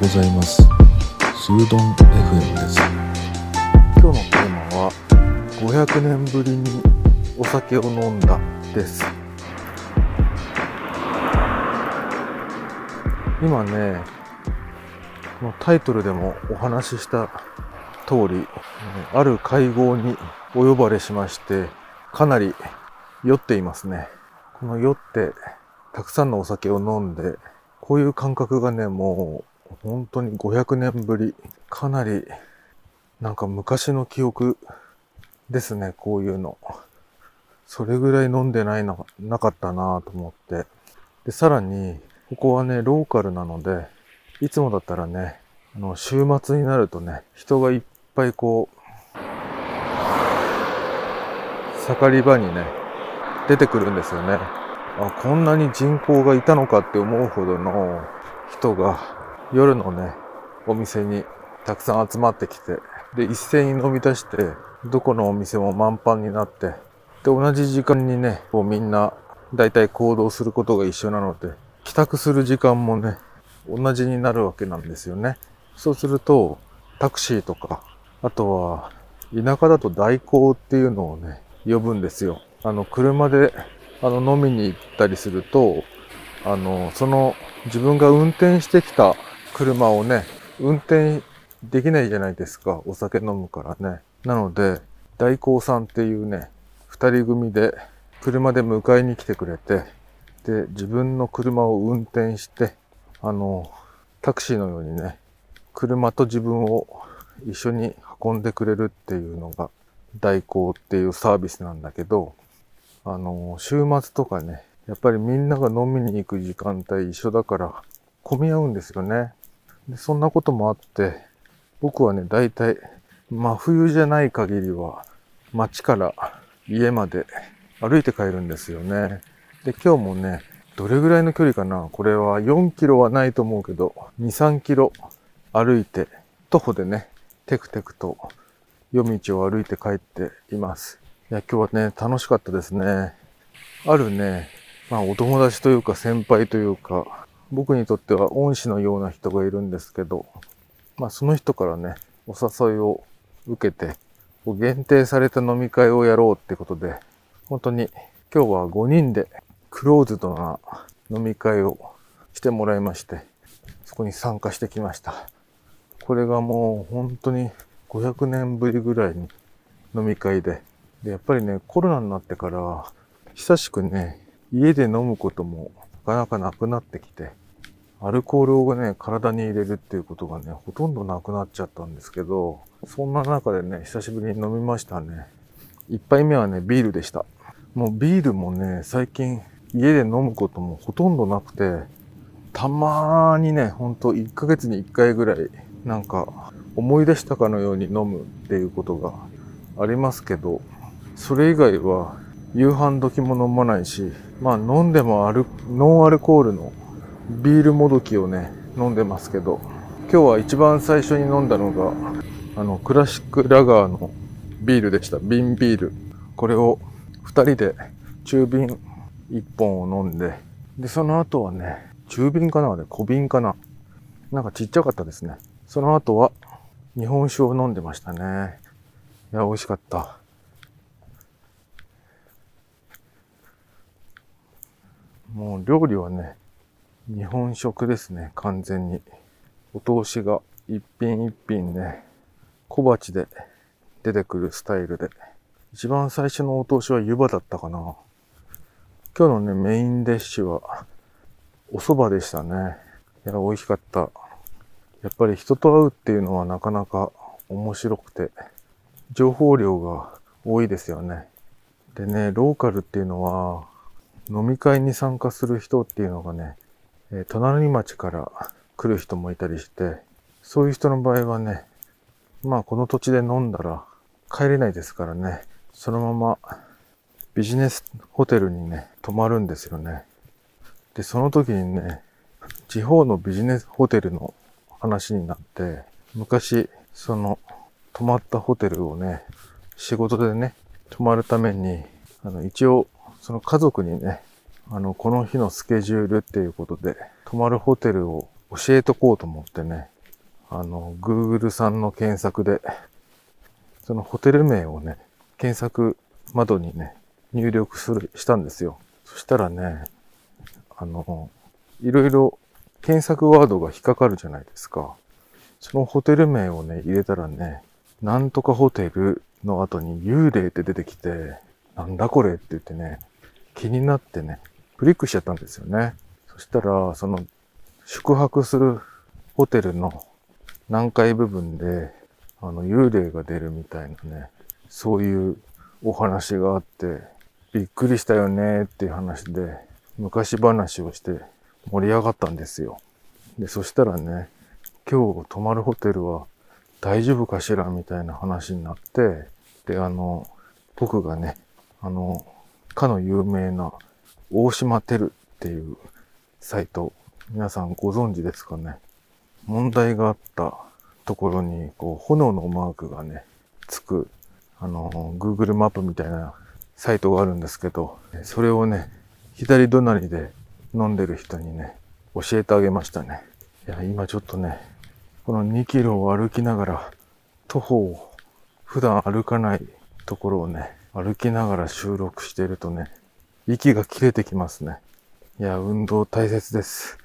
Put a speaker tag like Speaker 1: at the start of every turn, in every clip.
Speaker 1: ございます。スードン FM です。
Speaker 2: 今日のテーマは500年ぶりにお酒を飲んだです今ねこのタイトルでもお話しした通りある会合にお呼ばれしましてかなり酔っていますねこの酔ってたくさんのお酒を飲んでこういう感覚がねもう本当に500年ぶりかなりなんか昔の記憶ですね、こういうの。それぐらい飲んでないの、なかったなと思って。で、さらに、ここはね、ローカルなので、いつもだったらね、あの、週末になるとね、人がいっぱいこう、盛り場にね、出てくるんですよね。あ、こんなに人口がいたのかって思うほどの人が夜のね、お店にたくさん集まってきて、で、一斉に飲み出して、どこのお店も満帆になって、で、同じ時間にね、こうみんな、だいたい行動することが一緒なので、帰宅する時間もね、同じになるわけなんですよね。そうすると、タクシーとか、あとは、田舎だと代行っていうのをね、呼ぶんですよ。あの、車で、あの、飲みに行ったりすると、あの、その、自分が運転してきた車をね、運転できないじゃないですか。お酒飲むからね。なので、代行さんっていうね、二人組で車で迎えに来てくれて、で、自分の車を運転して、あの、タクシーのようにね、車と自分を一緒に運んでくれるっていうのが代行っていうサービスなんだけど、あの、週末とかね、やっぱりみんなが飲みに行く時間帯一緒だから混み合うんですよね。でそんなこともあって、僕はね、大体、真冬じゃない限りは、街から家まで歩いて帰るんですよね。で、今日もね、どれぐらいの距離かな？これは4キロはないと思うけど、2、3キロ歩いて、徒歩でね、テクテクと夜道を歩いて帰っています。いや、今日はね、楽しかったですね。あるね、まあお友達というか先輩というか、僕にとっては恩師のような人がいるんですけど、まあその人からね、お誘いを受けて、限定された飲み会をやろうってことで、本当に今日は5人でクローズドな飲み会をしてもらいまして、そこに参加してきました。これがもう本当に500年ぶりぐらいに飲み会で、で、やっぱりね、コロナになってから、久しくね、家で飲むこともなかなかなくなってきて、アルコールをね、体に入れるっていうことがね、ほとんどなくなっちゃったんですけど、そんな中でね、久しぶりに飲みましたね。一杯目はね、ビールでした。もうビールもね、最近家で飲むこともほとんどなくて、たまーにね、ほんと1ヶ月に1回ぐらい、なんか思い出したかのように飲むっていうことがありますけど、それ以外は夕飯時も飲まないし、まあ飲んでもアル、ノンアルコールのビールもどきをね、飲んでますけど、今日は一番最初に飲んだのが、あの、クラシックラガーのビールでした。瓶ビール。これを二人で中瓶一本を飲んで、で、その後はね、中瓶かなあれ小瓶かななんかちっちゃかったですね。その後は日本酒を飲んでましたね。いや、美味しかった。もう料理はね、日本食ですね、完全に。お通しが一品一品ね、小鉢で出てくるスタイルで。一番最初のお通しは湯葉だったかな。今日のね、メインディッシュは、お蕎麦でしたね。いや、美味しかった。やっぱり人と会うっていうのはなかなか面白くて、情報量が多いですよね。でね、ローカルっていうのは、飲み会に参加する人っていうのがね、え隣町から来る人もいたりして、そういう人の場合はね、まあこの土地で飲んだら帰れないですからね、そのままビジネスホテルにね、泊まるんですよね。で、その時にね、地方のビジネスホテルの話になって、昔、その、泊まったホテルをね、仕事でね、泊まるために、あの、一応、その家族にね、あの、この日のスケジュールっていうことで、泊まるホテルを教えとこうと思ってね、あの、Google さんの検索で、そのホテル名をね、検索窓にね、入力する、したんですよ。そしたらね、あの、いろいろ検索ワードが引っかかるじゃないですか。そのホテル名をね、入れたらね、なんとかホテルの後に幽霊って出てきて、なんだこれって言ってね、気になってね、クリックしちゃったんですよね。そしたら、その、宿泊するホテルの何階部分で、あの、幽霊が出るみたいなね、そういうお話があって、びっくりしたよねっていう話で、昔話をして盛り上がったんですよ。で、そしたらね、今日泊まるホテルは大丈夫かしらみたいな話になって、で、あの、僕がね、あの、かの有名な大島テルっていうサイト、皆さんご存知ですかね？問題があったところに、こう、炎のマークがね、つく、あの、Google マップみたいなサイトがあるんですけど、それをね、左隣で飲んでる人にね、教えてあげましたね。いや、今ちょっとね、この2キロを歩きながら、徒歩を普段歩かないところをね、歩きながら収録してるとね、息が切れてきますね。いや、運動大切です。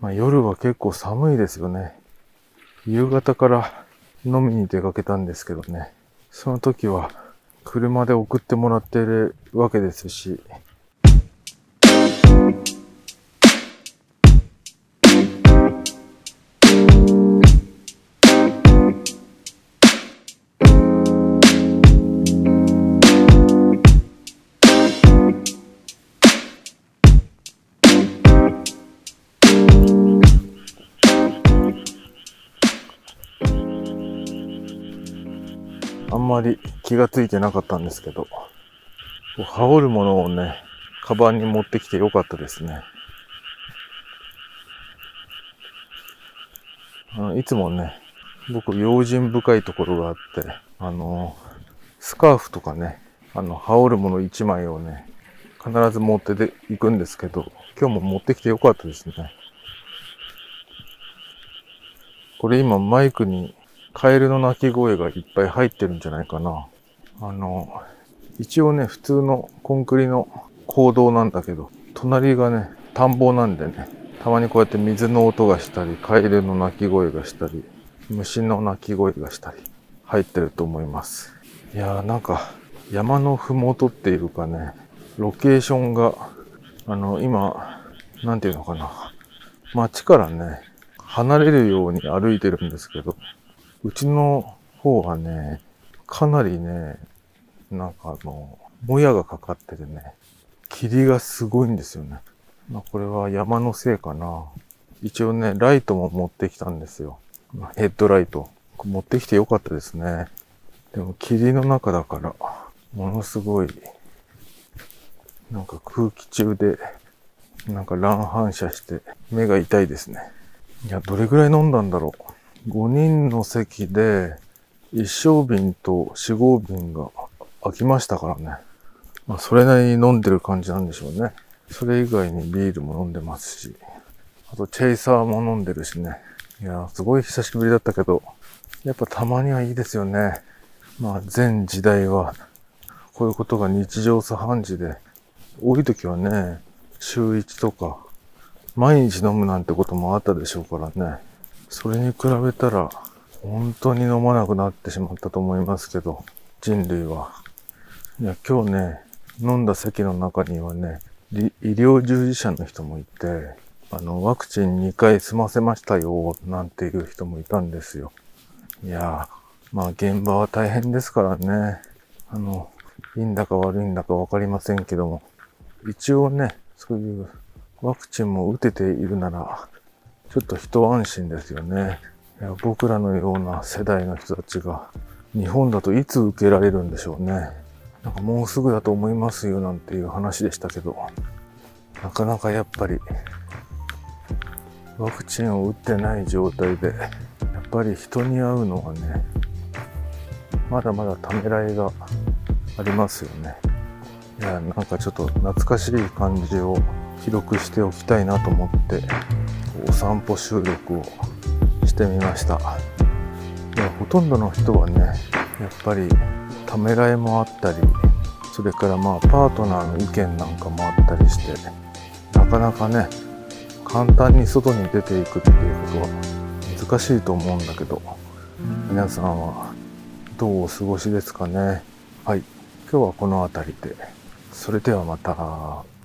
Speaker 2: まあ、夜は結構寒いですよね。夕方から飲みに出かけたんですけどね。その時は車で送ってもらってるわけですし、まり気がついてなかったんですけど、羽織るものをね、カバンに持ってきてよかったですね。あいつもね、僕用心深いところがあって、あの、スカーフとかね、あの、羽織るもの一枚をね、必ず持ってで行くんですけど、今日も持ってきてよかったですね。これ今マイクにカエルの鳴き声がいっぱい入ってるんじゃないかな。あの、一応ね、普通のコンクリの坑道なんだけど、隣がね、田んぼなんでね、たまにこうやって水の音がしたり、カエルの鳴き声がしたり、虫の鳴き声がしたり、入ってると思います。いやーなんか、山のふもとっていうかね、ロケーションが、あの、今、なんていうのかな、街からね、離れるように歩いてるんですけど、うちの方はね、かなりね、なんかあの、もやがかかっててね、霧がすごいんですよね。まあこれは山のせいかな。一応ね、ライトも持ってきたんですよ。ヘッドライト。持ってきてよかったですね。でも霧の中だから、ものすごい、なんか空気中で、なんか乱反射して目が痛いですね。いや、どれぐらい飲んだんだろう。5人の席で、一升瓶と四合瓶が空きましたからね。まあ、それなりに飲んでる感じなんでしょうね。それ以外にビールも飲んでますし、あとチェイサーも飲んでるしね。いやすごい久しぶりだったけど、やっぱたまにはいいですよね。まあ、全時代は、こういうことが日常茶飯事で、多い時はね、週1とか、毎日飲むなんてこともあったでしょうからね。それに比べたら、本当に飲まなくなってしまったと思いますけど、人類は。いや、今日ね、飲んだ席の中にはね、医療従事者の人もいて、あの、ワクチン2回済ませましたよ、なんていう人もいたんですよ。いやまあ現場は大変ですからね。あの、いいんだか悪いんだかわかりませんけども、一応ね、そういうワクチンも打てているなら、ちょっと一安心ですよね。いや僕らのような世代の人たちが日本だといつ受けられるんでしょうね。なんかもうすぐだと思いますよなんていう話でしたけど、なかなかやっぱりワクチンを打ってない状態で、やっぱり人に会うのはね、まだまだためらいがありますよね。いや、なんかちょっと懐かしい感じを記録しておきたいなと思ってお散歩収録をしてみました。いやほとんどの人はねやっぱりためらいもあったりそれからまあパートナーの意見なんかもあったりしてなかなかね簡単に外に出ていくっていうことは難しいと思うんだけど皆さんはどうお過ごしですかね。はい。今日はこの辺りで。それではまた。